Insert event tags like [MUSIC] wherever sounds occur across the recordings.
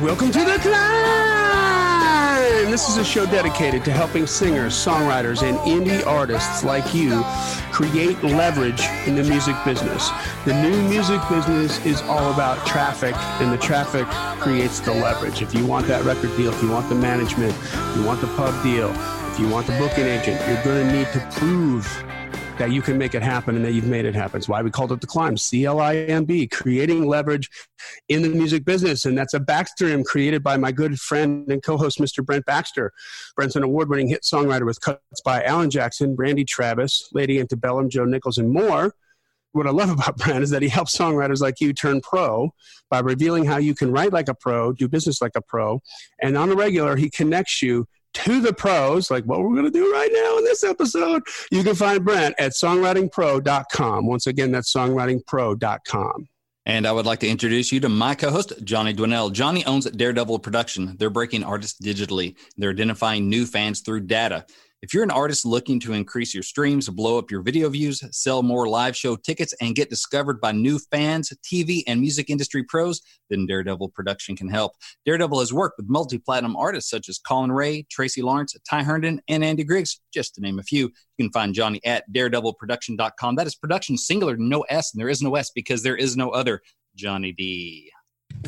Welcome to the climb. This is a show dedicated to helping singers, songwriters, and indie artists like you create leverage in the music business. The new music business is all about traffic, and the traffic creates the leverage. If you want that record deal, if you want the management, if you want the pub deal, if you want the booking agent, you're going to need to prove that you can make it happen and that you've made it happen. It's why we called it the climb, C L I M B, creating leverage in the music business. And that's a backstream created by my good friend and co host, Mr. Brent Baxter. Brent's an award winning hit songwriter with cuts by Alan Jackson, Randy Travis, Lady Antebellum, Joe Nichols, and more. What I love about Brent is that he helps songwriters like you turn pro by revealing how you can write like a pro, do business like a pro, and on the regular, he connects you to the pros, like what we're going to do right now in this episode, you can find Brent at songwritingpro.com. Once again, that's songwritingpro.com. And I would like to introduce you to my co host, Johnny Dwinell. Johnny owns Daredevil Production. They're breaking artists digitally, they're identifying new fans through data. If you're an artist looking to increase your streams, blow up your video views, sell more live show tickets, and get discovered by new fans, TV, and music industry pros, then Daredevil Production can help. Daredevil has worked with multi platinum artists such as Collin Raye, Tracy Lawrence, Ty Herndon, and Andy Griggs, just to name a few. You can find Johnny at daredevilproduction.com. That is production singular, no S, and there is no S because there is no other Johnny D.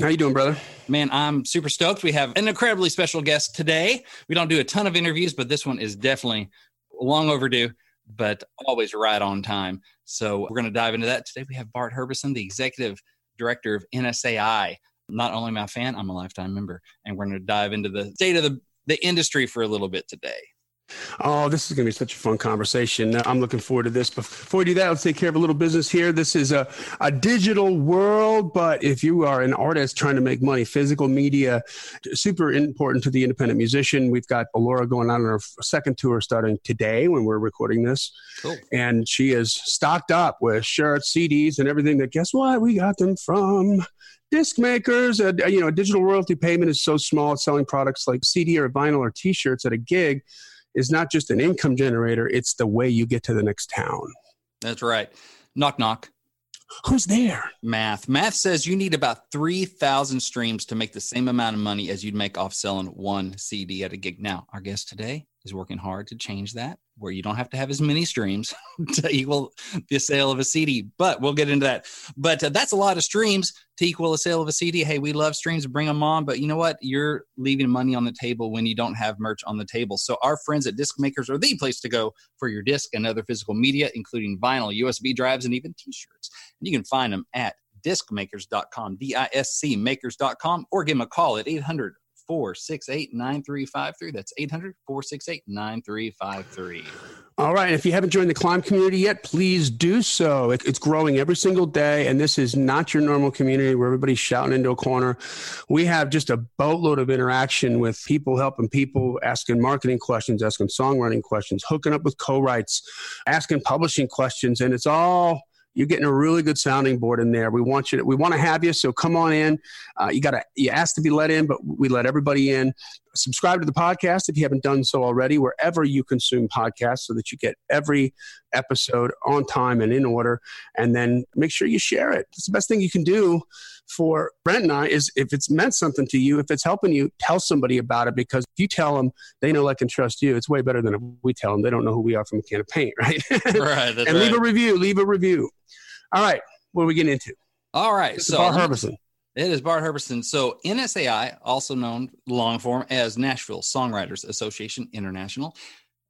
How you doing, brother? Man, I'm super stoked. We have an incredibly special guest today. We don't do a ton of interviews, but this one is definitely long overdue, but always right on time. So we're going to dive into that today. We have Bart Herbison, the executive director of NSAI. Not only my fan, I'm a lifetime member, and we're going to dive into the state of the the industry for a little bit today. Oh, this is going to be such a fun conversation. I'm looking forward to this. Before we do that, let's take care of a little business here. This is a, a digital world, but if you are an artist trying to make money, physical media, super important to the independent musician. We've got Alora going on her second tour starting today when we're recording this. Cool. And she is stocked up with shirts, CDs, and everything that, guess what? We got them from disc makers. Uh, you know, a digital royalty payment is so small. It's selling products like CD or vinyl or t shirts at a gig is not just an income generator, it's the way you get to the next town. That's right. Knock, knock. Who's there? Math. Math says you need about 3,000 streams to make the same amount of money as you'd make off selling one CD at a gig. Now, our guest today is working hard to change that where you don't have to have as many streams [LAUGHS] to equal the sale of a CD. But we'll get into that. But uh, that's a lot of streams to equal a sale of a CD. Hey, we love streams, bring them on. But you know what? You're leaving money on the table when you don't have merch on the table. So our friends at Disc Makers are the place to go for your disc and other physical media, including vinyl, USB drives, and even t-shirts. And you can find them at discmakers.com, D-I-S-C makers.com, or give them a call at 800 468 9353. That's 800 468 9353. All right. And if you haven't joined the Climb community yet, please do so. It's growing every single day. And this is not your normal community where everybody's shouting into a corner. We have just a boatload of interaction with people helping people, asking marketing questions, asking songwriting questions, hooking up with co writes, asking publishing questions. And it's all you're getting a really good sounding board in there. We want you to, we want to have you. So come on in. Uh, you got to, you asked to be let in, but we let everybody in. Subscribe to the podcast if you haven't done so already, wherever you consume podcasts so that you get every episode on time and in order. And then make sure you share it. It's the best thing you can do for Brent and I is if it's meant something to you, if it's helping you, tell somebody about it because if you tell them, they know, like, and trust you. It's way better than if we tell them they don't know who we are from a can of paint, [LAUGHS] right? Right. and right. leave a review. Leave a review. All right, what are we getting into? All right, so Bart Herbison. It is Bart Herbison. So NSAI, also known long form as Nashville Songwriters Association International,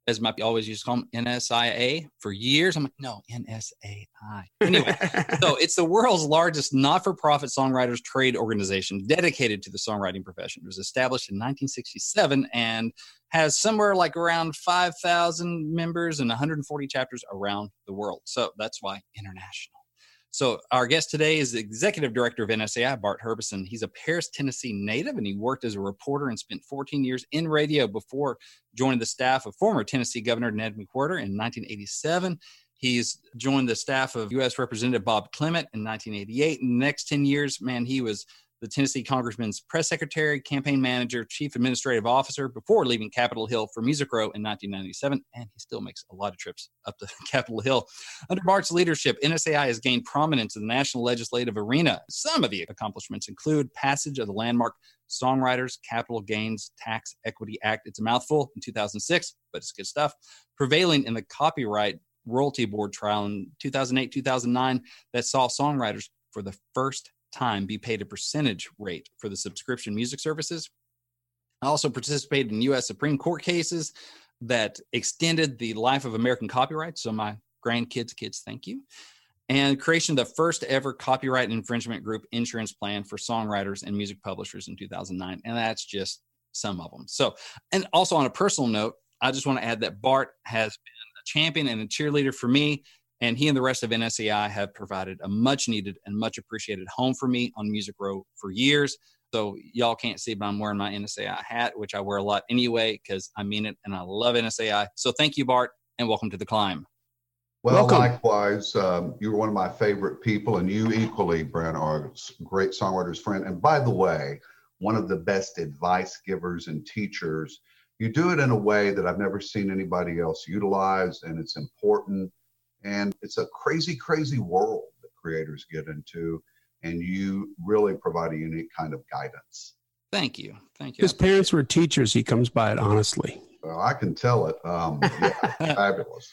as might be always used to call them NSIA for years. I'm like, no, NSAI. Anyway, [LAUGHS] so it's the world's largest not-for-profit songwriters trade organization dedicated to the songwriting profession. It was established in 1967 and has somewhere like around 5,000 members and 140 chapters around the world. So that's why international. So our guest today is the executive director of NSAI, Bart Herbison. He's a Paris, Tennessee native, and he worked as a reporter and spent 14 years in radio before joining the staff of former Tennessee Governor Ned McWherter in 1987. He's joined the staff of U.S. Representative Bob Clement in 1988. In the next 10 years, man, he was the Tennessee Congressman's press secretary, campaign manager, chief administrative officer before leaving Capitol Hill for Music Row in 1997. And he still makes a lot of trips up to [LAUGHS] Capitol Hill. Under Bart's leadership, NSAI has gained prominence in the national legislative arena. Some of the accomplishments include passage of the landmark Songwriters Capital Gains Tax Equity Act. It's a mouthful in 2006, but it's good stuff. Prevailing in the Copyright Royalty Board trial in 2008 2009 that saw songwriters for the first time be paid a percentage rate for the subscription music services. I also participated in U.S. Supreme Court cases that extended the life of American copyright. So, my grandkids, kids, thank you. And creation of the first ever copyright infringement group insurance plan for songwriters and music publishers in 2009. And that's just some of them. So, and also on a personal note, I just want to add that Bart has been a champion and a cheerleader for me. And he and the rest of NSAI have provided a much needed and much appreciated home for me on Music Row for years. So y'all can't see, but I'm wearing my NSAI hat, which I wear a lot anyway because I mean it and I love NSAI. So thank you, Bart, and welcome to the climb. Well, welcome. likewise, um, you were one of my favorite people, and you equally, Brent, are a great songwriter's friend. And by the way, one of the best advice givers and teachers. You do it in a way that I've never seen anybody else utilize, and it's important. And it's a crazy, crazy world that creators get into and you really provide a unique kind of guidance. Thank you. Thank you. His parents were teachers. He comes by it honestly. Well, I can tell it. Um, yeah, [LAUGHS] fabulous.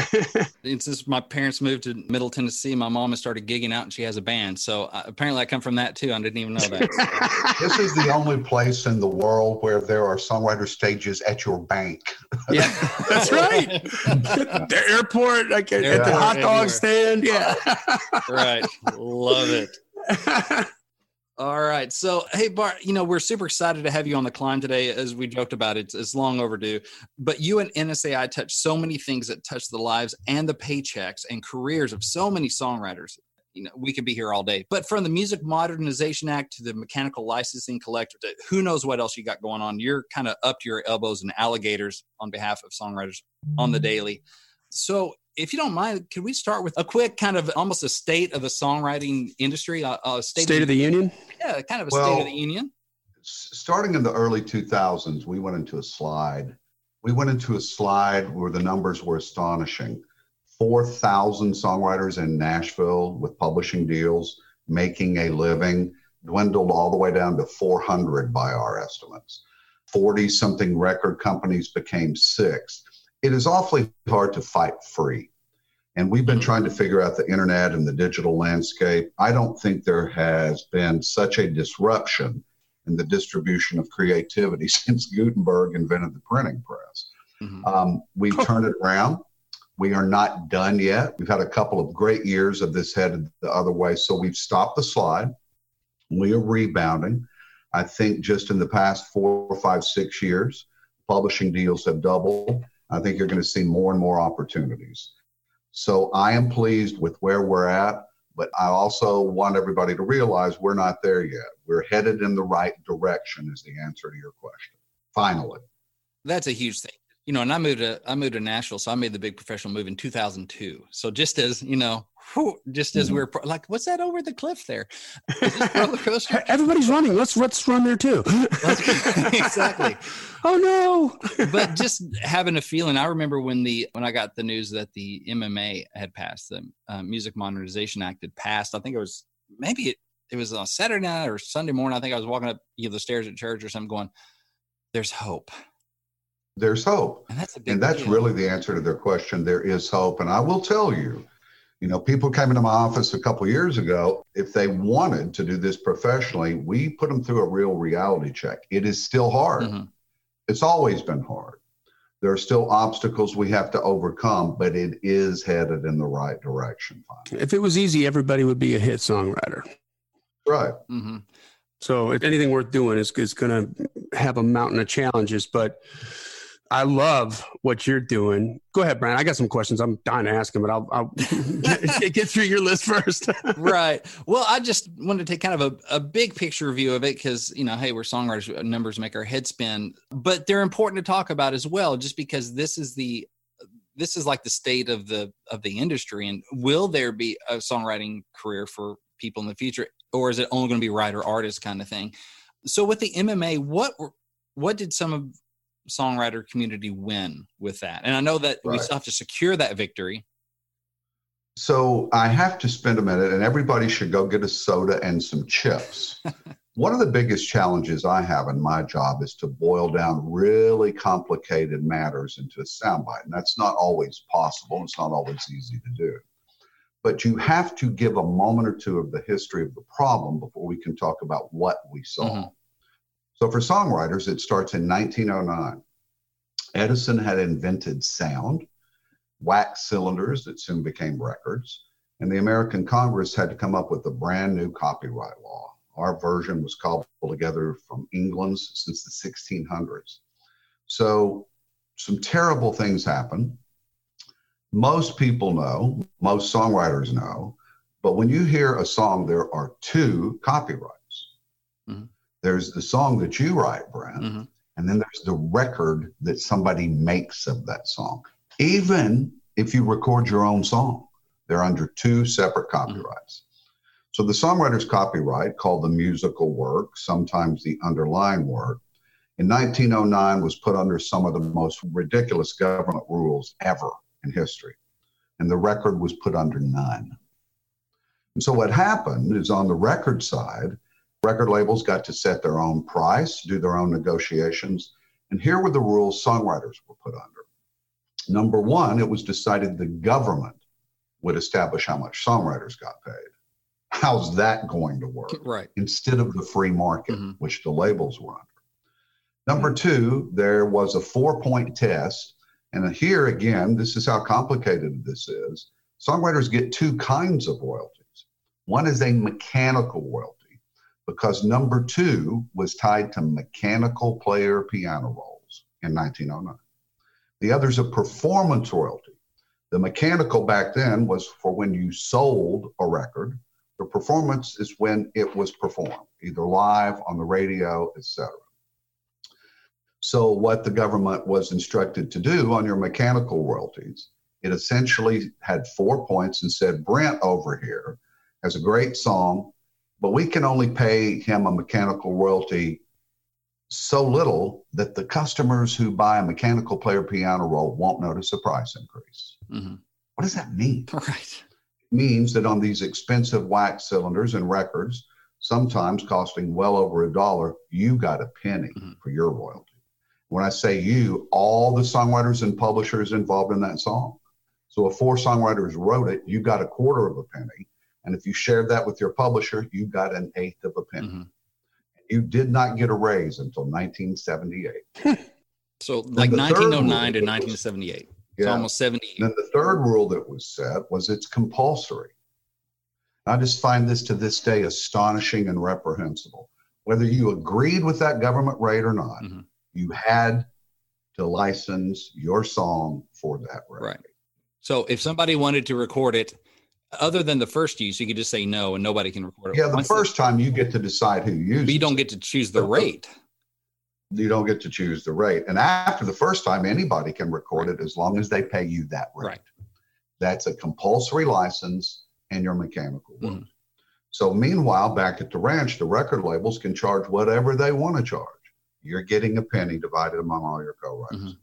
[LAUGHS] it's just my parents moved to Middle Tennessee. My mom has started gigging out, and she has a band. So uh, apparently, I come from that too. I didn't even know that. [LAUGHS] this is the only place in the world where there are songwriter stages at your bank. yeah, [LAUGHS] that's right. the airport, like at, at the hot dog stand. Yeah, right. Love it. All right. So, hey, Bart, you know, we're super excited to have you on the climb today. As we joked about, it's, it's long overdue. But you and NSAI touch so many things that touch the lives and the paychecks and careers of so many songwriters. You know, we could be here all day. But from the Music Modernization Act to the Mechanical Licensing Collective to who knows what else you got going on, you're kind of up to your elbows in alligators on behalf of songwriters on the mm-hmm. daily. So, if you don't mind, can we start with a quick kind of almost a state of the songwriting industry? Uh, uh state, state of, of the union? Yeah, kind of a well, state of the union. Starting in the early 2000s, we went into a slide. We went into a slide where the numbers were astonishing 4,000 songwriters in Nashville with publishing deals making a living dwindled all the way down to 400 by our estimates. 40 something record companies became six it is awfully hard to fight free. And we've been trying to figure out the internet and the digital landscape. I don't think there has been such a disruption in the distribution of creativity [LAUGHS] since Gutenberg invented the printing press. Mm-hmm. Um, we've turned it around. We are not done yet. We've had a couple of great years of this headed the other way. So we've stopped the slide. We are rebounding. I think just in the past four, five, six years, publishing deals have doubled. I think you're going to see more and more opportunities. So I am pleased with where we're at, but I also want everybody to realize we're not there yet. We're headed in the right direction, is the answer to your question. Finally. That's a huge thing. You know, and I moved to I moved to Nashville, so I made the big professional move in 2002. So just as you know, whew, [LAUGHS] just as mm-hmm. we are like, what's that over the cliff there? [LAUGHS] Everybody's running. Let's let's run there too. [LAUGHS] exactly. oh no! but just having a feeling. I remember when the when I got the news that the MMA had passed, the uh, Music Modernization Act had passed. I think it was maybe it it was on Saturday night or Sunday morning. I think I was walking up you know, the stairs at church or something, going, "There's hope." There's hope, and that's, and that's really the answer to their question. There is hope, and I will tell you you know, people came into my office a couple years ago. If they wanted to do this professionally, we put them through a real reality check. It is still hard. Mm-hmm. It's always been hard. There are still obstacles we have to overcome, but it is headed in the right direction. Finally. If it was easy, everybody would be a hit songwriter. Right. Mm-hmm. So anything worth doing is, is going to have a mountain of challenges, but I love what you're doing. Go ahead, Brian. I got some questions. I'm dying to ask him, but I'll, I'll get, [LAUGHS] [LAUGHS] get, through your list first. [LAUGHS] right. Well, I just wanted to take kind of a, a big picture view of it because, you know, hey, we're songwriters, numbers make our head spin, but they're important to talk about as well, just because this is the this is like the state of the of the industry and will there be a songwriting career for people in the future or is it only going to be writer artist kind of thing so with the mma what what did some of songwriter community win with that? And I know that right. we still have to secure that victory. So I have to spend a minute, and everybody should go get a soda and some chips [LAUGHS] one of the biggest challenges I have in my job is to boil down really complicated matters into a soundbite. And that's not always possible. It's not always easy to do. But you have to give a moment or two of the history of the problem before we can talk about what we saw. Mm-hmm. So for songwriters, it starts in 1909. Edison had invented sound, wax cylinders that soon became records, and the American Congress had to come up with a brand new copyright law. Our version was cobbled together from England's since the 1600s. So some terrible things happen. Most people know, most songwriters know, but when you hear a song, there are two copyrights. Mm-hmm. There's the song that you write, Brent, mm-hmm. and then there's the record that somebody makes of that song. Even if you record your own song, they're under two separate mm-hmm. copyrights. So the songwriter's copyright, called the musical work, sometimes the underlying work, in 1909 was put under some of the most ridiculous government rules ever in history. And the record was put under none. And so what happened is on the record side, record labels got to set their own price, do their own negotiations. And here were the rules songwriters were put under. Number one, it was decided the government would establish how much songwriters got paid how's that going to work? Right. Instead of the free market, mm-hmm. which the labels were under. Number two, there was a four point test. And here again, this is how complicated this is. Songwriters get two kinds of royalties. One is a mechanical royalty because number two was tied to mechanical player piano rolls in 1909. The other is a performance royalty. The mechanical back then was for when you sold a record the performance is when it was performed, either live, on the radio, etc. So, what the government was instructed to do on your mechanical royalties, it essentially had four points and said, Brent over here has a great song, but we can only pay him a mechanical royalty so little that the customers who buy a mechanical player piano roll won't notice a price increase. Mm-hmm. What does that mean? [LAUGHS] Right It means that on these expensive wax cylinders and records, sometimes costing well over a dollar, you got a penny mm-hmm. for your royalty. When I say you, all the songwriters and publishers involved in that song. So if four songwriters wrote it, you got a quarter of a penny. And if you shared that with your publisher, you got an eighth of a penny. Mm-hmm. You did not get a raise until 1978. [LAUGHS] so like 1909 to 1978. It's almost 70. Then the third rule that was set was it's compulsory. I just find this to this day astonishing and reprehensible. Whether you agreed with that government rate or not, mm-hmm. you had to license your song for that rate. Right. So if somebody wanted to record it, other than the first use, you could just say no, and nobody can record it. Yeah, the Once first the, time you get to decide who uses. But you don't get to choose the rate you don't get to choose the rate. And after the first time, anybody can record it as long as they pay you that rate. Right. That's a compulsory license and your mechanical work. Mm-hmm. So meanwhile, back at the ranch, the record labels can charge whatever they want to charge. You're getting a penny divided among all your co-writers mm-hmm.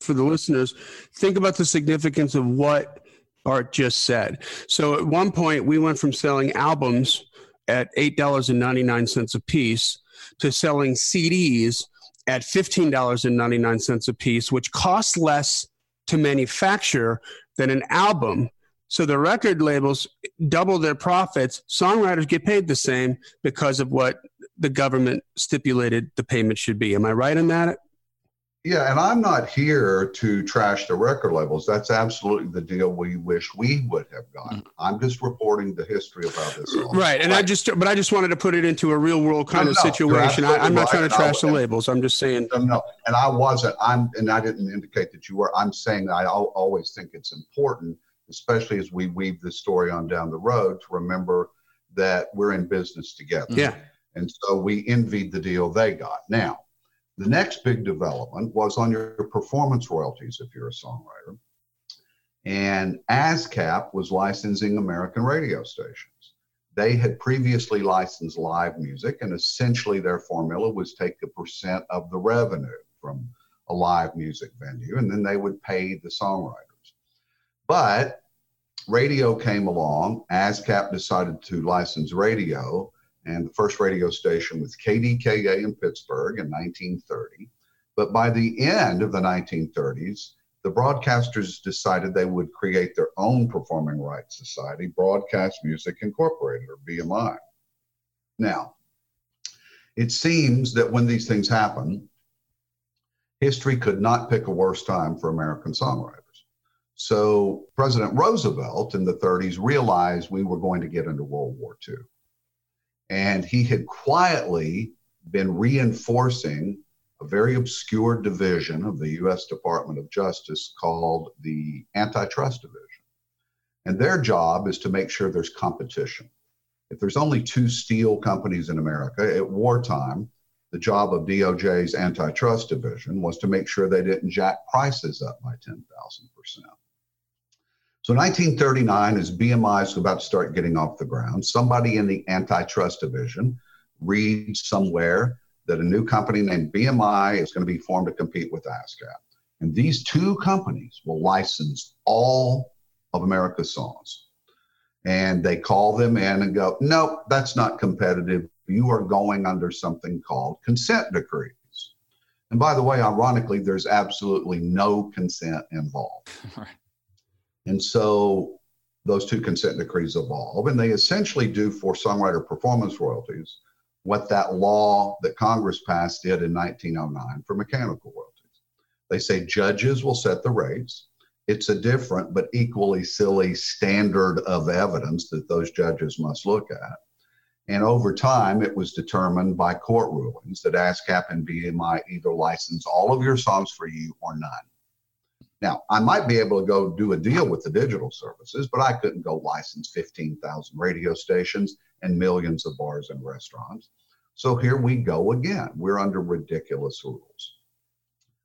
For the listeners, think about the significance of what Bart just said. So at one point, we went from selling albums at $8.99 a piece to selling CDs at $15.99 a piece, which costs less to manufacture than an album. So the record labels double their profits. Songwriters get paid the same because of what the government stipulated the payment should be. Am I right in that? Yeah, and I'm not here to trash the record labels. That's absolutely the deal we wish we would have gotten. Mm-hmm. I'm just reporting the history of how this. Right, and right. I just, but I just wanted to put it into a real world kind no, of no, situation. I, am not right. trying to trash the labels. I'm just saying. No, no, and I wasn't. I'm, and I didn't indicate that you were. I'm saying I always think it's important, especially as we weave this story on down the road, to remember that we're in business together. Yeah. And so we envied the deal they got. Now, the next big development was on your performance royalties if you're a songwriter. And ASCAP was licensing American radio stations. They had previously licensed live music, and essentially their formula was take a percent of the revenue from a live music venue, and then they would pay the songwriters. But radio came along, ASCAP decided to license radio, and the first radio station was KDKA in Pittsburgh in 1930. But by the end of the 1930s, the broadcasters decided they would create their own performing rights society, Broadcast Music Incorporated, or BMI. Now, it seems that when these things happen, history could not pick a worse time for American songwriters. So President Roosevelt in the 30s realized we were going to get into World War II. And he had quietly been reinforcing a very obscure division of the US Department of Justice called the Antitrust Division. And their job is to make sure there's competition. If there's only two steel companies in America at wartime, the job of DOJ's antitrust division was to make sure they didn't jack prices up by 10,000%. So 1939, as BMI is about to start getting off the ground, somebody in the antitrust division reads somewhere that a new company named BMI is going to be formed to compete with ASCAP. And these two companies will license all of America's songs. And they call them in and go, nope, that's not competitive. You are going under something called consent decrees. And by the way, ironically, there's absolutely no consent involved. [LAUGHS] Right. And so those two consent decrees evolve, and they essentially do for songwriter performance royalties what that law that Congress passed did in 1909 for mechanical royalties. They say judges will set the rates. It's a different but equally silly standard of evidence that those judges must look at. And over time, it was determined by court rulings that ASCAP and BMI either license all of your songs for you or none. Now, I might be able to go do a deal with the digital services, but I couldn't go license 15,000 radio stations and millions of bars and restaurants. So here we go again. We're under ridiculous rules.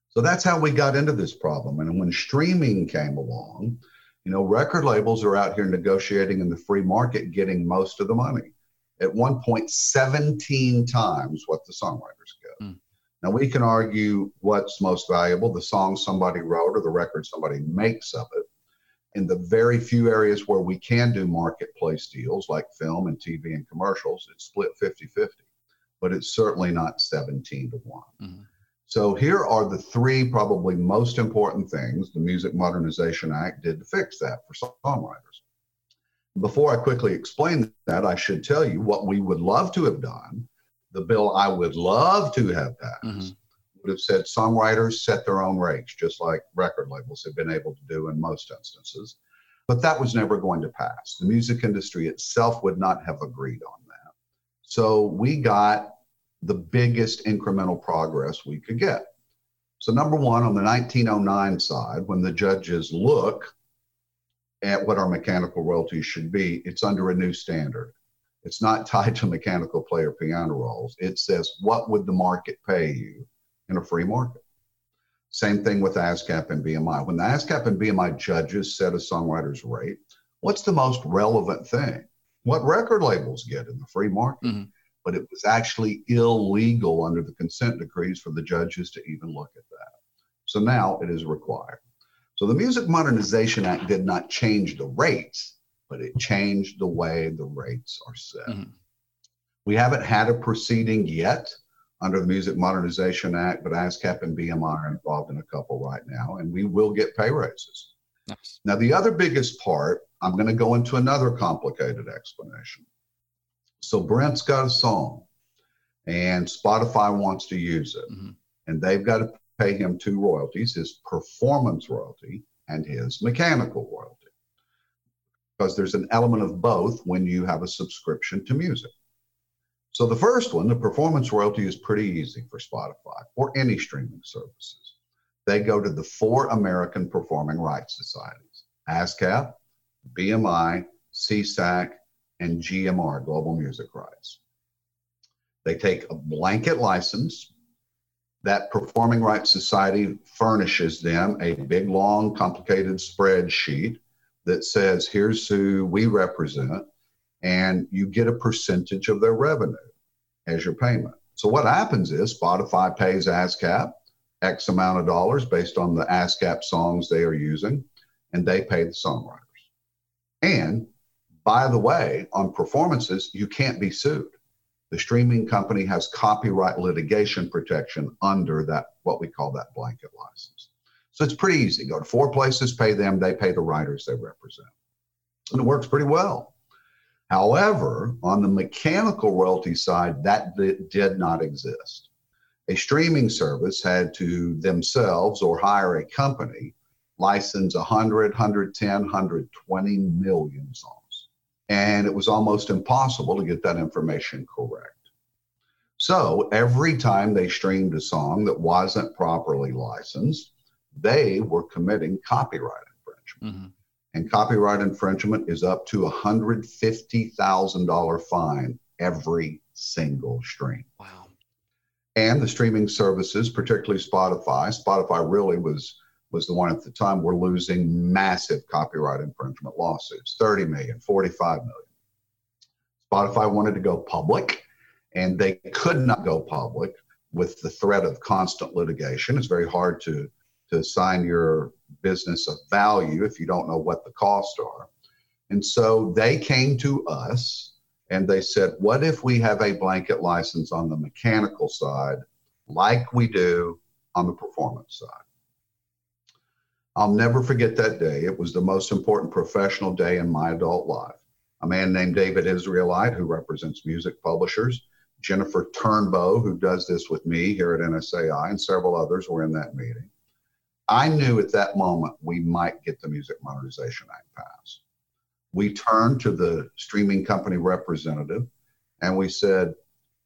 So that's how we got into this problem. And when streaming came along, you know, record labels are out here negotiating in the free market, getting most of the money. At one point, 17 times what the songwriters. Now, we can argue what's most valuable the song somebody wrote or the record somebody makes of it. In the very few areas where we can do marketplace deals like film and TV and commercials, it's split 50 50, but it's certainly not 17 to one. Mm-hmm. So, here are the three probably most important things the Music Modernization Act did to fix that for songwriters. Before I quickly explain that, I should tell you what we would love to have done the bill I would love to have passed mm-hmm. would have said songwriters set their own rates, just like record labels have been able to do in most instances. But that was never going to pass. The music industry itself would not have agreed on that. So we got the biggest incremental progress we could get. So, number one, on the 1909 side, when the judges look at what our mechanical royalties should be, it's under a new standard. It's not [LAUGHS] tied to mechanical player piano rolls. It says, what would the market pay you in a free market? Same thing with ASCAP and BMI. When the ASCAP and BMI judges set a songwriter's rate, what's the most relevant thing? What record labels get in the free market? Mm-hmm. But it was actually illegal under the consent decrees for the judges to even look at that. So now it is required. So the Music Modernization Act did not change the rates, but it changed the way the rates are set. Mm-hmm. We haven't had a proceeding yet under the Music Modernization Act, but ASCAP and BMI are involved in a couple right now, and we will get pay raises. Nice. Now, the other biggest part, I'm going to go into another complicated explanation. So, Brent's got a song, and Spotify wants to use it, mm-hmm. and they've got to pay him two royalties his performance royalty and his mechanical royalty because there's an element of both when you have a subscription to music. So the first one, the performance royalty, is pretty easy for Spotify or any streaming services. They go to the four American Performing Rights Societies ASCAP, BMI, SESAC, and GMR, Global Music Rights. They take a blanket license. That Performing Rights Society furnishes them a big, long, complicated spreadsheet that says, here's who we represent, and you get a percentage of their revenue as your payment. So what happens is Spotify pays ASCAP X amount of dollars based on the ASCAP songs they are using, and they pay the songwriters. And by the way, on performances, you can't be sued. the streaming company has copyright litigation protection under that, what we call that blanket license. So it's pretty easy. Go to four places, pay them, they pay the writers they represent. And it works pretty well. However, on the mechanical royalty side, that did not exist. A streaming service had to themselves or hire a company license 100, 110, 120 million songs. And it was almost impossible to get that information correct. So every time they streamed a song that wasn't properly licensed, they were committing copyright infringement. Mm-hmm. And copyright infringement is up to a $150,000 fine every single stream. Wow. And the streaming services, particularly Spotify, Spotify really was was the one at the time were losing massive copyright infringement lawsuits 30 million 45 million spotify wanted to go public and they could not go public with the threat of constant litigation it's very hard to to assign your business a value if you don't know what the costs are. And so they came to us and they said, What if we have a blanket license on the mechanical side, like we do on the performance side? I'll never forget that day. It was the most important professional day in my adult life. A man named David Israelite, who represents music publishers, Jennifer Turnbow, who does this with me here at NSAI, and several others were in that meeting. I knew at that moment we might get the Music Modernization Act passed. We turned to the streaming company representative and we said,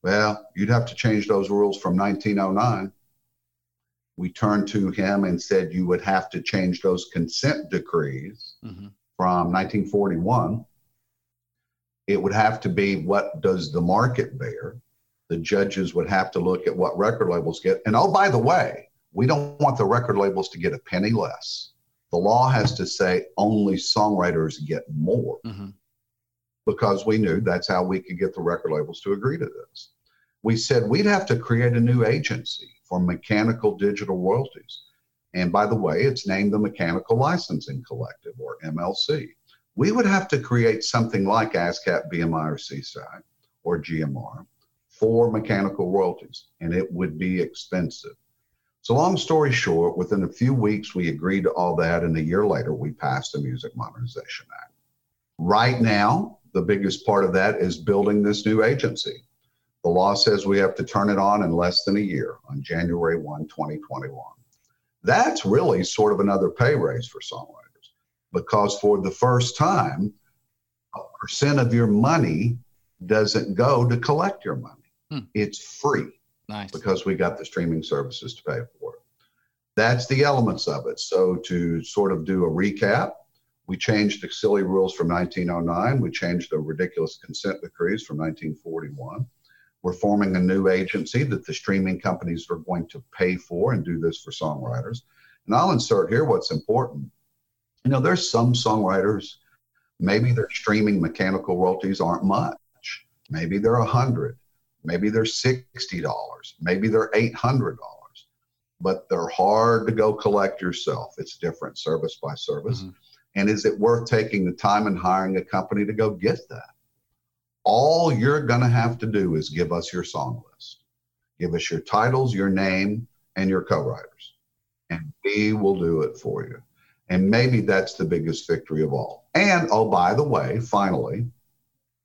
well, you'd have to change those rules from 1909. We turned to him and said, you would have to change those consent decrees mm-hmm. from 1941. It would have to be what does the market bear? The judges would have to look at what record labels get. And oh, by the way, we don't want the record labels to get a penny less. The law has to say only songwriters get more mm-hmm. because we knew that's how we could get the record labels to agree to this. We said we'd have to create a new agency for mechanical digital royalties. And by the way, it's named the Mechanical Licensing Collective or MLC. We would have to create something like ASCAP, BMI, or SESAC or GMR for mechanical royalties, and it would be expensive. So, long story short, within a few weeks, we agreed to all that, and a year later, we passed the Music Modernization Act. Right now, the biggest part of that is building this new agency. The law says we have to turn it on in less than a year on January 1, 2021. That's really sort of another pay raise for songwriters because for the first time, a percent of your money doesn't go to collect your money. Hmm. It's free. Nice. Because we got the streaming services to pay for it. That's the elements of it. So to sort of do a recap, we changed the silly rules from 1909. We changed the ridiculous consent decrees from 1941. We're forming a new agency that the streaming companies are going to pay for and do this for songwriters. And I'll insert here what's important. You know, there's some songwriters, maybe their streaming mechanical royalties aren't much. Maybe they're a hundred. Maybe they're $60, maybe they're $800, but they're hard to go collect yourself. It's different service by service. Mm-hmm. And is it worth taking the time and hiring a company to go get that? All you're going to have to do is give us your song list. Give us your titles, your name, and your co writers. And we will do it for you. And maybe that's the biggest victory of all. And oh, by the way, finally,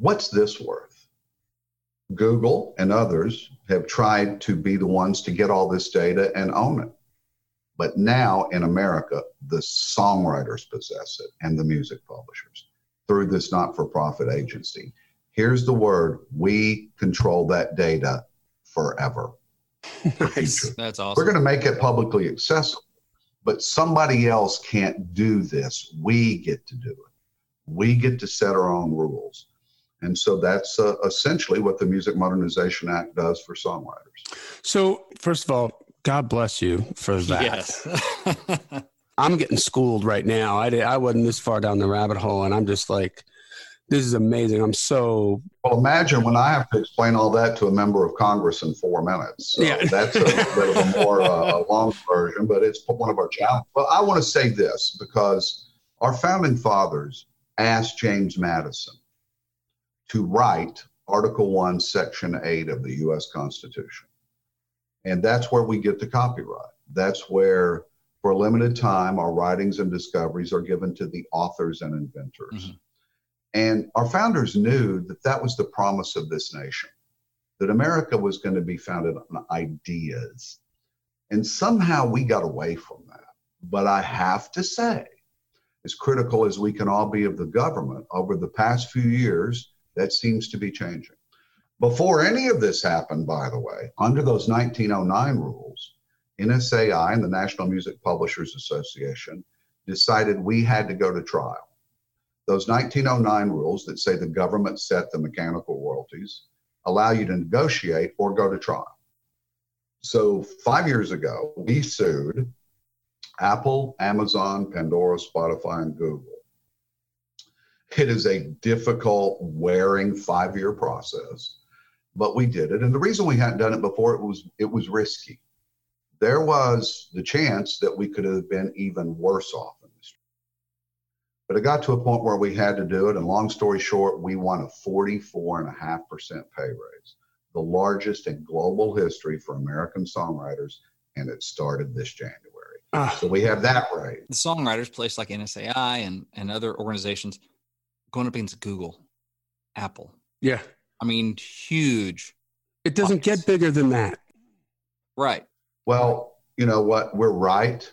What's this worth? Google and others have tried to be the ones to get all this data and own it. But now in America, the songwriters possess it and the music publishers through this not for profit agency. Here's the word we control that data forever. [LAUGHS] nice. That's awesome. We're going to make it publicly accessible, but somebody else can't do this. We get to do it. We get to set our own rules. And so that's uh, essentially what the Music Modernization Act does for songwriters. So, first of all, God bless you for that. Yes. [LAUGHS] I'm getting schooled right now. I, did, I wasn't this far down the rabbit hole, and I'm just like, this is amazing. I'm so. Well, imagine when I have to explain all that to a member of Congress in four minutes. So yeah. that's a bit of a more uh, a long version, but it's one of our challenges. But I want to say this because our founding fathers asked James Madison to write Article 1, Section 8 of the U.S. Constitution. And that's where we get the copyright. That's where, for a limited time, our writings and discoveries are given to the authors and inventors. Mm-hmm. And our founders knew that that was the promise of this nation, that America was going to be founded on ideas. And somehow we got away from that. But I have to say, as critical as we can all be of the government over the past few years, that seems to be changing. Before any of this happened, by the way, under those 1909 rules, NSAI and the National Music Publishers Association decided we had to go to trial. Those 1909 rules that say the government set the mechanical royalties allow you to negotiate or go to trial. So, five years ago, we sued Apple, Amazon, Pandora, Spotify, and Google it is a difficult, wearing five year process, but we did it. And the reason we hadn't done it before, it was it was risky. There was the chance that we could have been even worse off in this. But it got to a point where we had to do it. And long story short, we won a 44.5% pay raise, the largest in global history for American songwriters. And it started this January. Uh, so we have that right. The songwriters, place like NSAI and, and other organizations, going up against Google, Apple. Yeah. I mean, huge. It doesn't get bigger than that. Right. Well, you know what? We're right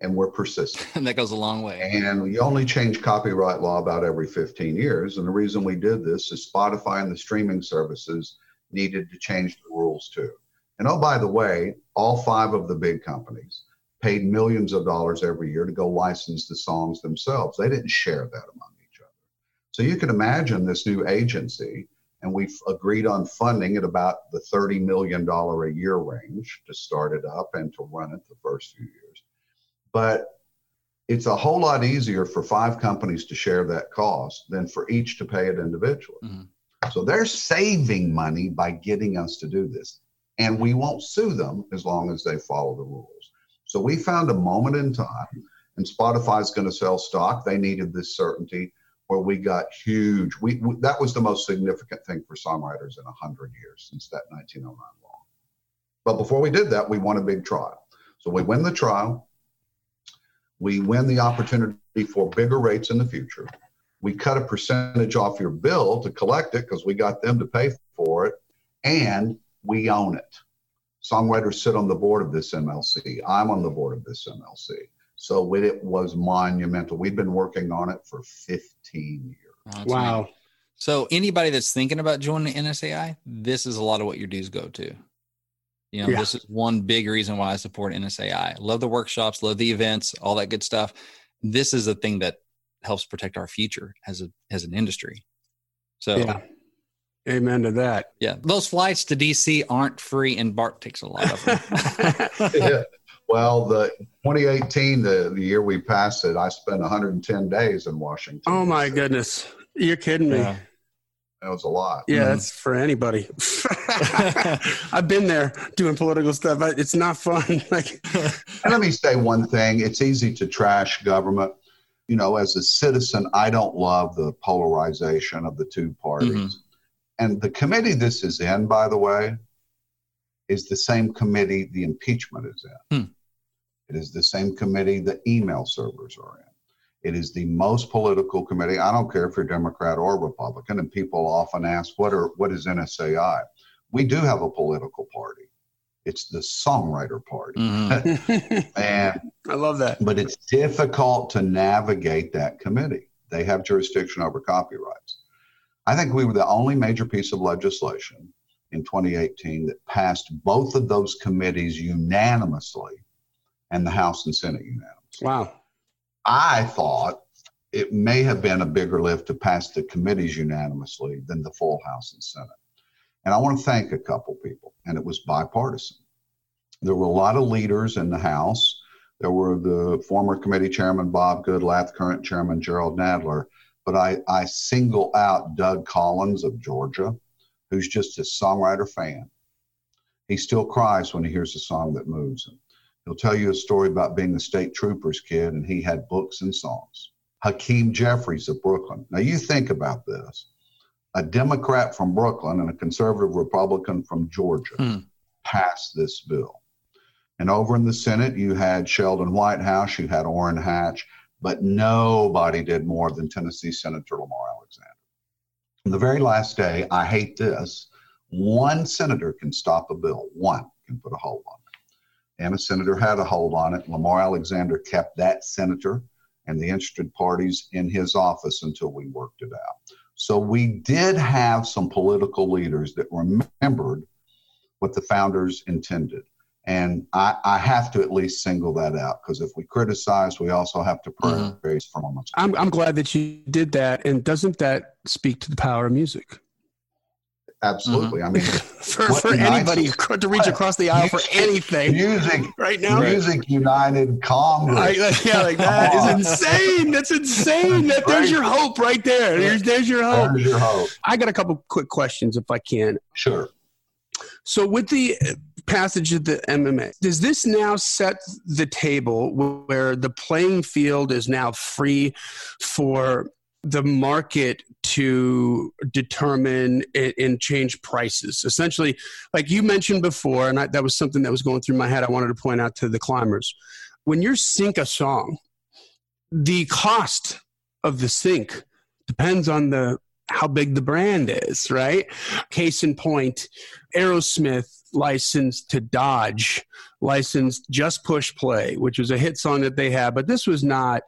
and we're persistent. [LAUGHS] and that goes a long way. And we only change copyright law about every 15 years. And the reason we did this is Spotify and the streaming services needed to change the rules too. And oh, by the way, all five of the big companies paid millions of dollars every year to go license the songs themselves. They didn't share that among so you can imagine this new agency, and we've agreed on funding at about the $30 million a year range to start it up and to run it the first few years. But it's a whole lot easier for five companies to share that cost than for each to pay it individually. Mm-hmm. So they're saving money by getting us to do this. And we won't sue them as long as they follow the rules. So we found a moment in time, and Spotify's going to sell stock. They needed this certainty where we got huge. We, we, that was the most significant thing for songwriters in hundred years since that 1909 law. But before we did that, we won a big trial. So we win the trial. We win the opportunity for bigger rates in the future. We cut a percentage off your bill to collect it because we got them to pay for it, and we own it. Songwriters sit on the board of this MLC. I'm on the board of this MLC. So it was monumental. We've been working on it for 15 years. Oh, wow. Amazing. So anybody that's thinking about joining the NSAI, this is a lot of what your dues go to. You know, Yeah. this is one big reason why I support NSAI. Love the workshops, love the events, all that good stuff. This is a thing that helps protect our future as a as an industry. So Yeah. Amen to that. yeah, those flights to DC aren't free, and Bart takes a lot of them. [LAUGHS] Yeah. Well, the 2018, the, the year we passed it, I spent 110 days in Washington. oh my DC. goodness. You're kidding me. Yeah. That was a lot. Yeah, Mhm. that's for anybody. [LAUGHS] I've been there doing political stuff. but It's not fun. [LAUGHS] Like, And let me say one thing it's easy to trash government. You know, as a citizen, I don't love the polarization of the two parties. Mhm. And the committee this is in, by the way, is the same committee the impeachment is in. Hmm. It is the same committee the email servers are in. It is the most political committee. I don't care if you're Democrat or Republican. And people often ask, what are what is NSAI? We do have a political party. It's the songwriter party. Mhm. [LAUGHS] And I love that. but it's difficult to navigate that committee. They have jurisdiction over copyrights. I think we were the only major piece of legislation in 2018 that passed both of those committees unanimously and the House and Senate unanimously. Wow. I thought it may have been a bigger lift to pass the committees unanimously than the full House and Senate. And I want to thank a couple people, and it was bipartisan. There were a lot of leaders in the House. There were the former committee chairman Bob Goodlatte, current chairman Jerrold Nadler, but I, I single out Doug Collins of Georgia, who's just a songwriter fan. He still cries when he hears a song that moves him. He'll tell you a story about being a state trooper's kid and he had books and songs. Hakeem Jeffries of Brooklyn. Now you think about this. A Democrat from Brooklyn and a conservative Republican from Georgia Hmm. passed this bill. And over in the Senate, you had Sheldon Whitehouse, you had Orrin Hatch, but nobody did more than Tennessee Senator Lamar Alexander. On the very last day, I hate this. One senator can stop a bill, one can put a hold on it. And a senator had a hold on it. Lamar Alexander kept that senator and the interested parties in his office until we worked it out. So we did have some political leaders that remembered what the founders intended. And I, I have to at least single that out because if we criticize, we also have to Mhm. praise for moments. I'm, I'm glad that you did that. And doesn't that speak to the power of music? Absolutely. I mean, [LAUGHS] for for anybody us? to reach across the aisle for anything music, [LAUGHS] right now. music united Congress. I, yeah, like that is insane. That's insane. That there's your hope right there. There's there's your hope. There's your hope. I got a couple quick questions if I can. Sure. So with the uh, passage of the MMA, does this now set the table where the playing field is now free for the market to determine and, and change prices? Essentially, like you mentioned before, and I, that was something that was going through my head. I wanted to point out to the climbers. When you sync a song, the cost of the sync depends on the how big the brand is, right? Case in point, Aerosmith licensed to Dodge, licensed Just Push Play, which was a hit song that they had, but this was not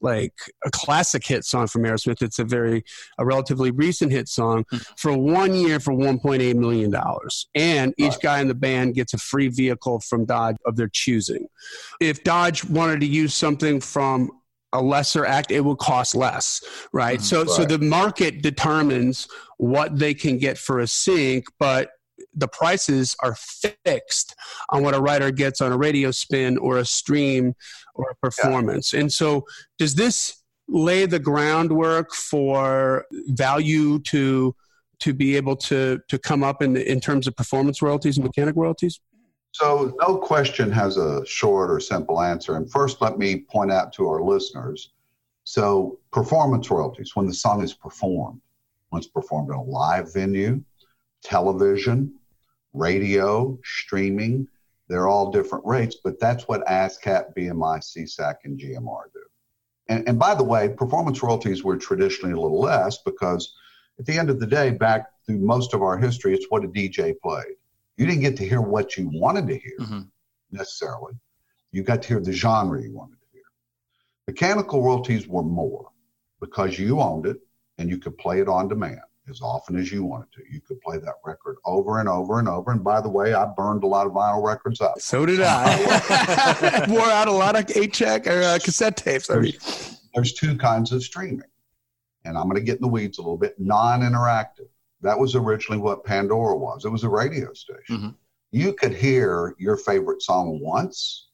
like a classic hit song from Aerosmith. It's a very a relatively recent hit song for one year for 1.8 million dollars, and each guy in the band gets a free vehicle from Dodge of their choosing. If Dodge wanted to use something from a lesser act, it would cost less, right? Mhm. So, so the market determines what they can get for a sync, but the prices are fixed on what a writer gets on a radio spin or a stream or a performance. And so, does this lay the groundwork for value to to be able to to come up in in terms of performance royalties and mechanic royalties? So, no question has a short or simple answer. And first, let me point out to our listeners so, performance royalties, when the song is performed, when it's performed in a live venue, television, radio, streaming, they're all different rates, but that's what ASCAP, BMI, SESAC, and GMR do. And, and by the way, performance royalties were traditionally a little less because at the end of the day, back through most of our history, it's what a DJ played. You didn't get to hear what you wanted to hear Mhm. necessarily. You got to hear the genre you wanted to hear. Mechanical royalties were more because you owned it and you could play it on demand as often as you wanted to. You could play that record over and over and over. And by the way, I burned a lot of vinyl records up. So did I. [LAUGHS] Wore out a lot of eight track or uh, cassette tapes. Mean, There's two kinds of streaming. And I'm going to get in the weeds a little bit non interactive. That was originally what Pandora was, it was a radio station. Mhm. You could hear your favorite song once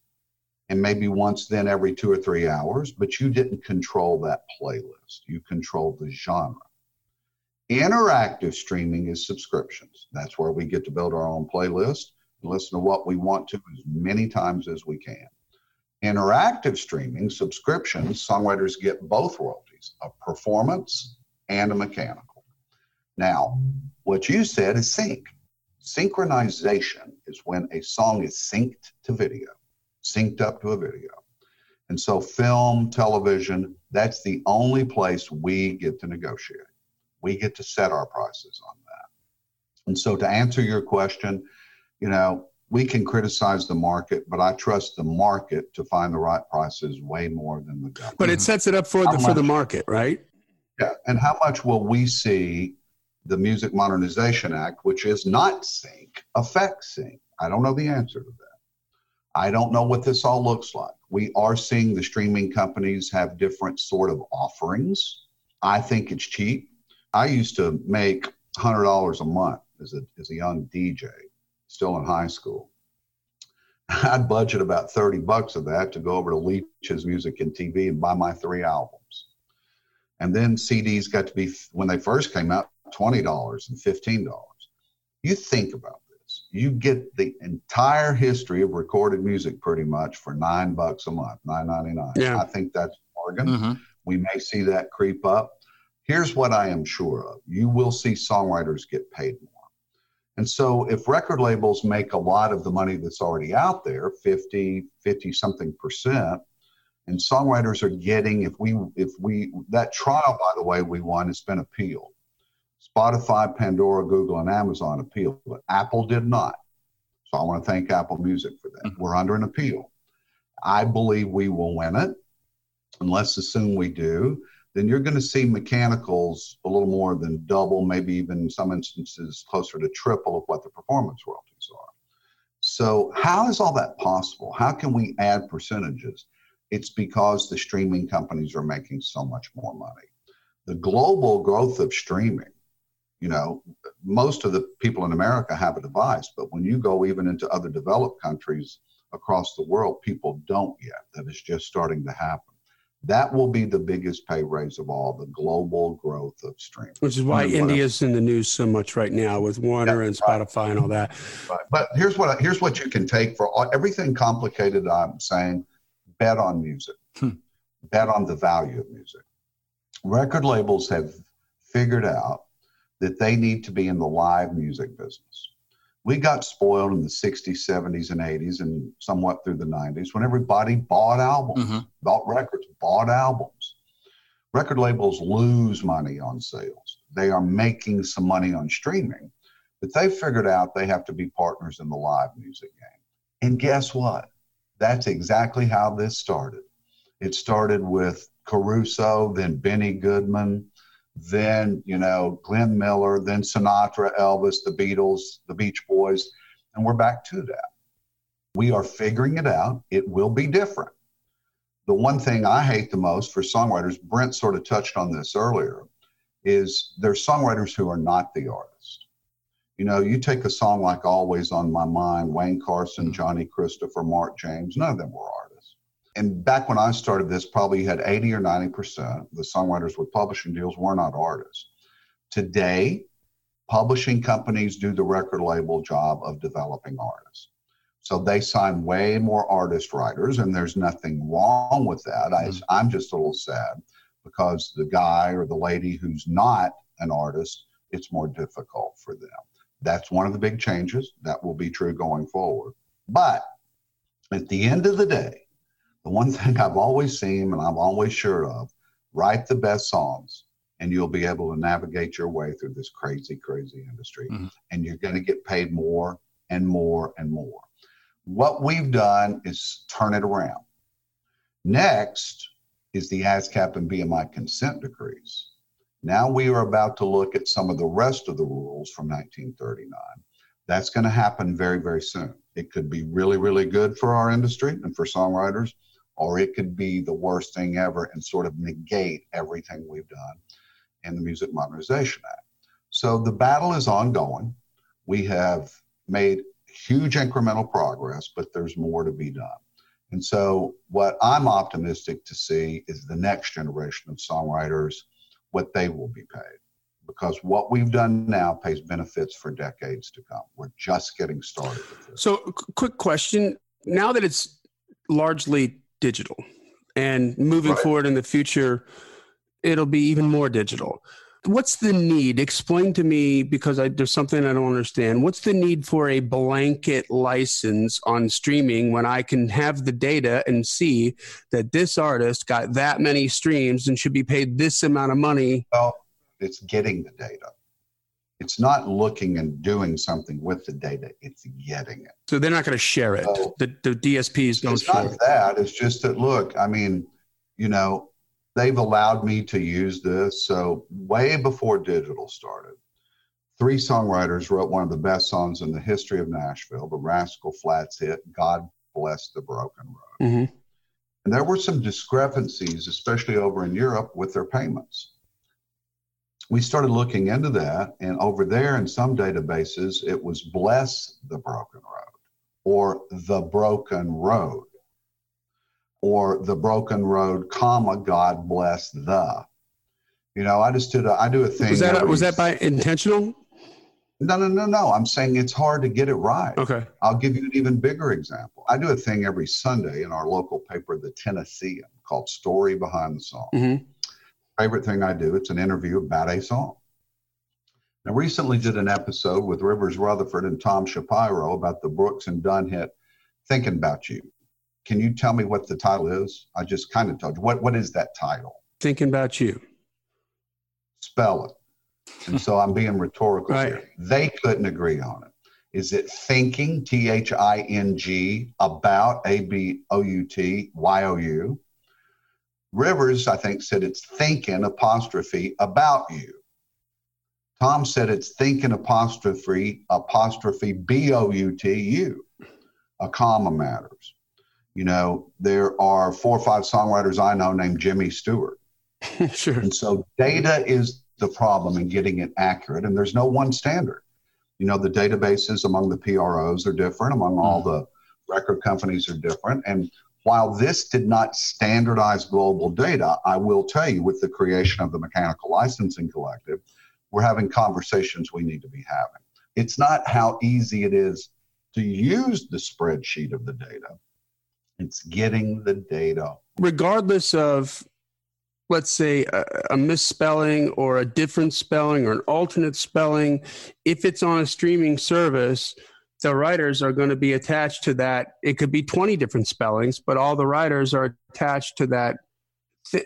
and maybe once then every two or three hours, but you didn't control that playlist. You controlled the genre. Interactive streaming is subscriptions. That's where we get to build our own playlist and listen to what we want to as many times as we can. Interactive streaming, subscriptions, songwriters get both royalties a performance and a mechanical. Now, what you said is sync. Synchronization is when a song is synced to video, synced up to a video. And so, film, television, that's the only place we get to negotiate. We get to set our prices on that. And so, to answer your question, you know, we can criticize the market, but I trust the market to find the right prices way more than the government. but it sets it up for the How for the market, right? Yeah, and how much will we see the Music Modernization Act, which is not sync, affect sync? I don't know the answer to that. I don't know what this all looks like. We are seeing the streaming companies have different sort of offerings. I think it's cheap. I used to make hundred dollars a month as a as a young DJ, still in high school. I'd budget about 30 bucks of that to go over to Leach's Music and TV and buy my three albums. And then CDs got to be, when they first came out, $20 and $15. You think about this. You get the entire history of recorded music pretty much for nine bucks a month, nine ninety nine. Yeah. I think that's bargain. Mhm. We may see that creep up. Here's what I am sure of you will see songwriters get paid more. And so if record labels make a lot of the money that's already out there, 50, 50 something percent, and songwriters are getting, if we, if we, that trial, by the way, we won, has been appealed. Spotify, Pandora, Google, and Amazon appealed, but Apple did not. So I want to thank Apple Music for that. Mhm. We're under an appeal. I believe we will win it. And let's assume we do. Then you're going to see mechanicals a little more than double, maybe even in some instances closer to triple of what the performance royalties are. So, how is all that possible? How can we add percentages? It's because the streaming companies are making so much more money. The global growth of streaming, you know, most of the people in America have a device, but when you go even into other developed countries across the world, people don't yet. That is just starting to happen. That will be the biggest pay raise of all the global growth of streaming. Which is why And what I- India's in the news so much right now with Warner and Spotify and all that. Right. But here's what here's what you can take for all, everything complicated. I'm saying, bet on music, Hmm. bet on the value of music. Record labels have figured out that they need to be in the live music business. We got spoiled in the 60s, 70s, and 80s, and somewhat through the 90s when everybody bought albums, Mhm. bought records, bought albums. Record labels lose money on sales. They are making some money on streaming, but they figured out they have to be partners in the live music game. And guess what? That's exactly how this started. It started with Caruso, then Benny Goodman, then, you know, Glenn Miller, then Sinatra, Elvis, the Beatles, the Beach Boys, and we're back to that. We are figuring it out. It will be different. The one thing I hate the most for songwriters, Brent sort of touched on this earlier, is there's songwriters who are not the artist. You know, you take a song like Always on My Mind, Wayne Carson, Johnny Christopher, Mark James, none of them were artists. And back when I started this, probably you had 80 or 90% the songwriters with publishing deals were not artists. Today, publishing companies do the record label job of developing artists. So they sign way more artist writers, and there's nothing wrong with that. I, Mhm. I'm just a little sad because the guy or the lady who's not an artist, it's more difficult for them. That's one of the big changes. That will be true going forward. But at the end of the day, the one thing I've always seen and I'm always sure of write the best songs, and you'll be able to navigate your way through this crazy, crazy industry. Mhm. And you're going to get paid more and more and more. What we've done is turn it around. Next is the ASCAP and BMI consent decrees. Now we are about to look at some of the rest of the rules from 1939. That's going to happen very, very soon. It could be really, really good for our industry and for songwriters, or it could be the worst thing ever and sort of negate everything we've done in the Music Modernization Act. So the battle is ongoing. We have made huge incremental progress, but there's more to be done. And so, what I'm optimistic to see is the next generation of songwriters, what they will be paid. Because what we've done now pays benefits for decades to come. We're just getting started. So, quick question now that it's largely digital and moving right. forward in the future, it'll be even more digital what's the need? Explain to me because I, there's something I don't understand. What's the need for a blanket license on streaming when I can have the data and see that this artist got that many streams and should be paid this amount of money? Well, it's getting the data. It's not looking and doing something with the data, it's getting it. So they're not going to share it. So the, the DSPs don't it's share not that. It's just that, look, I mean, you know, they've allowed me to use this. So, way before digital started, three songwriters wrote one of the best songs in the history of Nashville, the Rascal Flatts hit, God Bless the Broken Road. Mm-hmm. And there were some discrepancies, especially over in Europe, with their payments. We started looking into that, and over there in some databases, it was Bless the Broken Road or The Broken Road or the broken road, comma, God bless the. You know, I just did a, I do a thing. Was that, every, was that by intentional? No, no, no, no. I'm saying it's hard to get it right. Okay. I'll give you an even bigger example. I do a thing every Sunday in our local paper, The Tennessean, called Story Behind the Song. Mm-hmm. Favorite thing I do, it's an interview about a song. I recently did an episode with Rivers Rutherford and Tom Shapiro about the Brooks and Dunn hit Thinking About You. Can you tell me what the title is? I just kind of told you. What What is that title? Thinking about you. Spell it. And so I'm being rhetorical [LAUGHS] right. here. They couldn't agree on it. Is it thinking, T H I N G, about, A B O U T, Y O U? Rivers, I think, said it's thinking apostrophe about you. Tom said it's thinking apostrophe apostrophe B O U T U. A comma matters. You know, there are four or five songwriters I know named Jimmy Stewart. [LAUGHS] sure. And so data is the problem in getting it accurate, and there's no one standard. You know, the databases among the PROs are different, among all mm-hmm. the record companies are different. And while this did not standardize global data, I will tell you with the creation of the Mechanical Licensing Collective, we're having conversations we need to be having. It's not how easy it is to use the spreadsheet of the data it's getting the data. Regardless of, let's say, a, a, misspelling or a different spelling or an alternate spelling, if it's on a streaming service, the writers are going to be attached to that. It could be 20 different spellings, but all the writers are attached to that.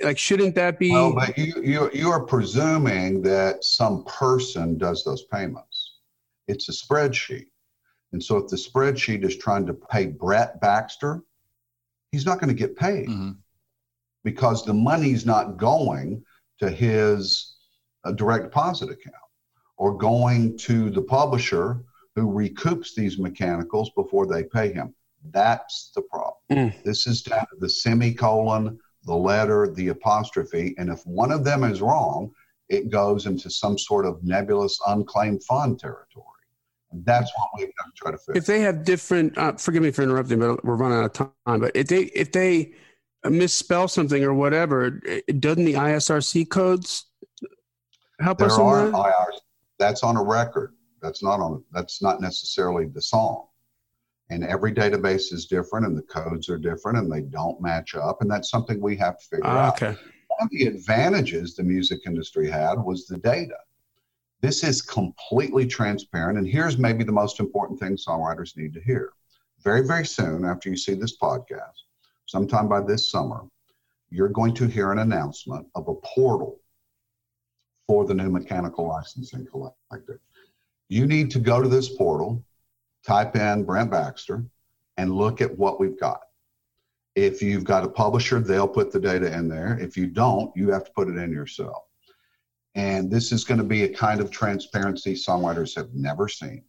Like, shouldn't that be? Well, but you, you, you are presuming that some person does those payments. It's a spreadsheet. And so if the spreadsheet is trying to pay Brett Baxter, he's not going to get paid mm-hmm. because the money's not going to his uh, direct deposit account or going to the publisher who recoups these mechanicals before they pay him. That's the problem. Mm. This is down to the semicolon, the letter, the apostrophe, and if one of them is wrong, it goes into some sort of nebulous unclaimed fund territory. That's what we've got to try to fix. If they have different, uh, forgive me for interrupting, but we're running out of time. But if they if they misspell something or whatever, doesn't the ISRC codes help there us are that? IRC, that's on a record. That's not on. That's not necessarily the song. And every database is different, and the codes are different, and they don't match up. And that's something we have to figure uh, out. Okay. One of the advantages the music industry had was the data this is completely transparent. And here's maybe the most important thing songwriters need to hear. Very, very soon after you see this podcast, sometime by this summer, you're going to hear an announcement of a portal for the new mechanical licensing collective. You need to go to this portal, type in Brent Baxter, and look at what we've got. If you've got a publisher, they'll put the data in there. If you don't, you have to put it in yourself. And this is going to be a kind of transparency songwriters have never seen.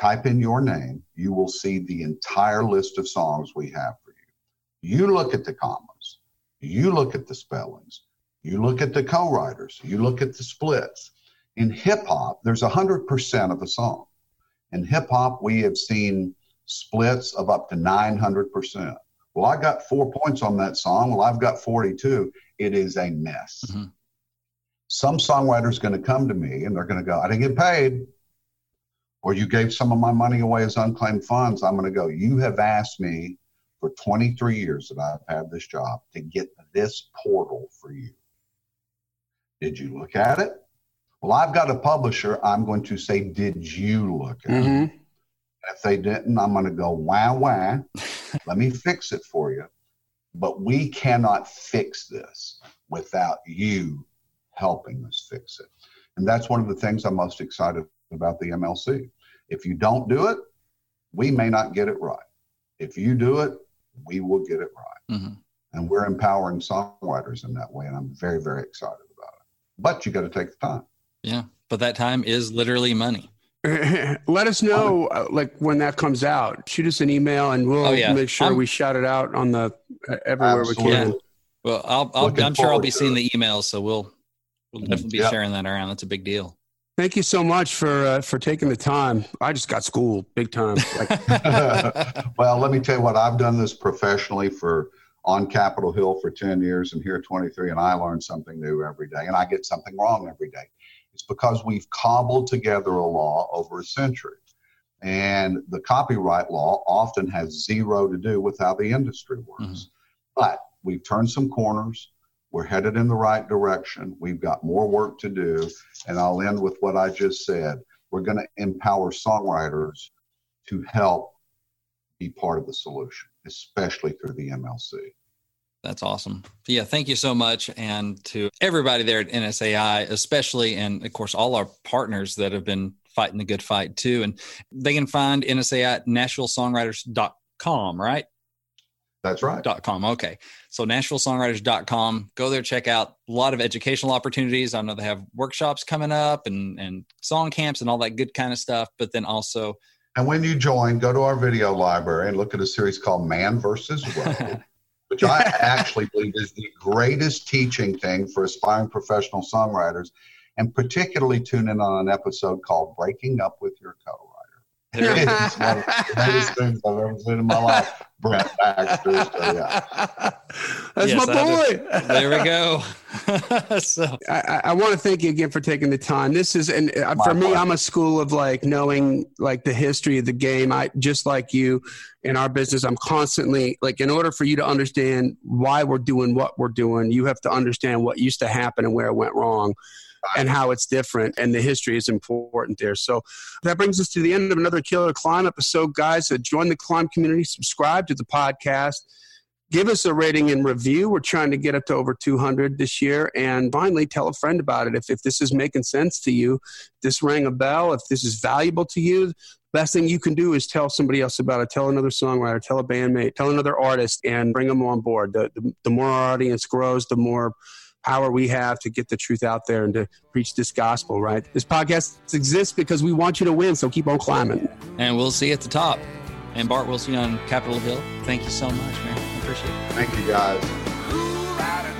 Type in your name, you will see the entire list of songs we have for you. You look at the commas, you look at the spellings, you look at the co writers, you look at the splits. In hip hop, there's 100% of a song. In hip hop, we have seen splits of up to 900%. Well, I got four points on that song. Well, I've got 42. It is a mess. Mm-hmm. Some songwriter's going to come to me and they're going to go, I didn't get paid. Or you gave some of my money away as unclaimed funds. I'm going to go, You have asked me for 23 years that I've had this job to get this portal for you. Did you look at it? Well, I've got a publisher. I'm going to say, Did you look at mm-hmm. it? If they didn't, I'm going to go, Wah, wah. [LAUGHS] Let me fix it for you. But we cannot fix this without you helping us fix it. And that's one of the things I'm most excited about the MLC. If you don't do it, we may not get it right. If you do it, we will get it right. Mm-hmm. And we're empowering songwriters in that way. And I'm very, very excited about it. But you got to take the time. Yeah. But that time is literally money. [LAUGHS] Let us know, uh, like when that comes out. Shoot us an email, and we'll oh, yeah. make sure I'm, we shout it out on the uh, everywhere absolutely. we can. Well, I'll, i am sure I'll be seeing the emails, so we'll we'll definitely be yep. sharing that around. That's a big deal. Thank you so much for uh, for taking the time. I just got schooled big time. Like- [LAUGHS] well, let me tell you what I've done this professionally for on Capitol Hill for 10 years and here at 23, and I learn something new every day, and I get something wrong every day. It's because we've cobbled together a law over a century. And the copyright law often has zero to do with how the industry works. Mm-hmm. But we've turned some corners. We're headed in the right direction. We've got more work to do. And I'll end with what I just said. We're going to empower songwriters to help be part of the solution, especially through the MLC. That's awesome. Yeah, thank you so much. And to everybody there at NSAI, especially, and of course, all our partners that have been fighting the good fight too. And they can find NSAI at NashvilleSongwriters.com, right? That's right. Dot com. Okay. So NashvilleSongwriters.com. Go there, check out a lot of educational opportunities. I know they have workshops coming up and, and song camps and all that good kind of stuff. But then also, and when you join, go to our video library and look at a series called Man versus World. [LAUGHS] which I actually believe is the greatest teaching thing for aspiring professional songwriters, and particularly tune in on an episode called Breaking Up with Your Co It is [LAUGHS] one of the greatest things I've ever seen in my life. Brent Baxter. So, yeah. [LAUGHS] That's yes, my boy. Just, [LAUGHS] there we go. so I, I want to thank you again for taking the time. This is, and uh, for me, I'm a school of like knowing like the history of the game. I just like you in our business, I'm constantly like, in order for you to understand why we're doing what we're doing, you have to understand what used to happen and where it went wrong and how it's different and the history is important there. So that brings us to the end of another killer climb episode. Guys uh, join the climb community subscribe to the podcast give us a rating and review. We're trying to get up to over 200 this year. And finally tell a friend about it. If, if this is making sense to you this rang a bell if this is valuable to you best thing you can do is tell somebody else about it. Tell another songwriter tell a bandmate tell another artist and bring them on board. The, the, the more our audience grows the more power we have to get the truth out there and to preach this gospel, right? This podcast exists because we want you to win, so keep on climbing. And we'll see you at the top. And Bart, we'll see you on Capitol Hill. Thank you so much, man. I appreciate it. Thank you, guys.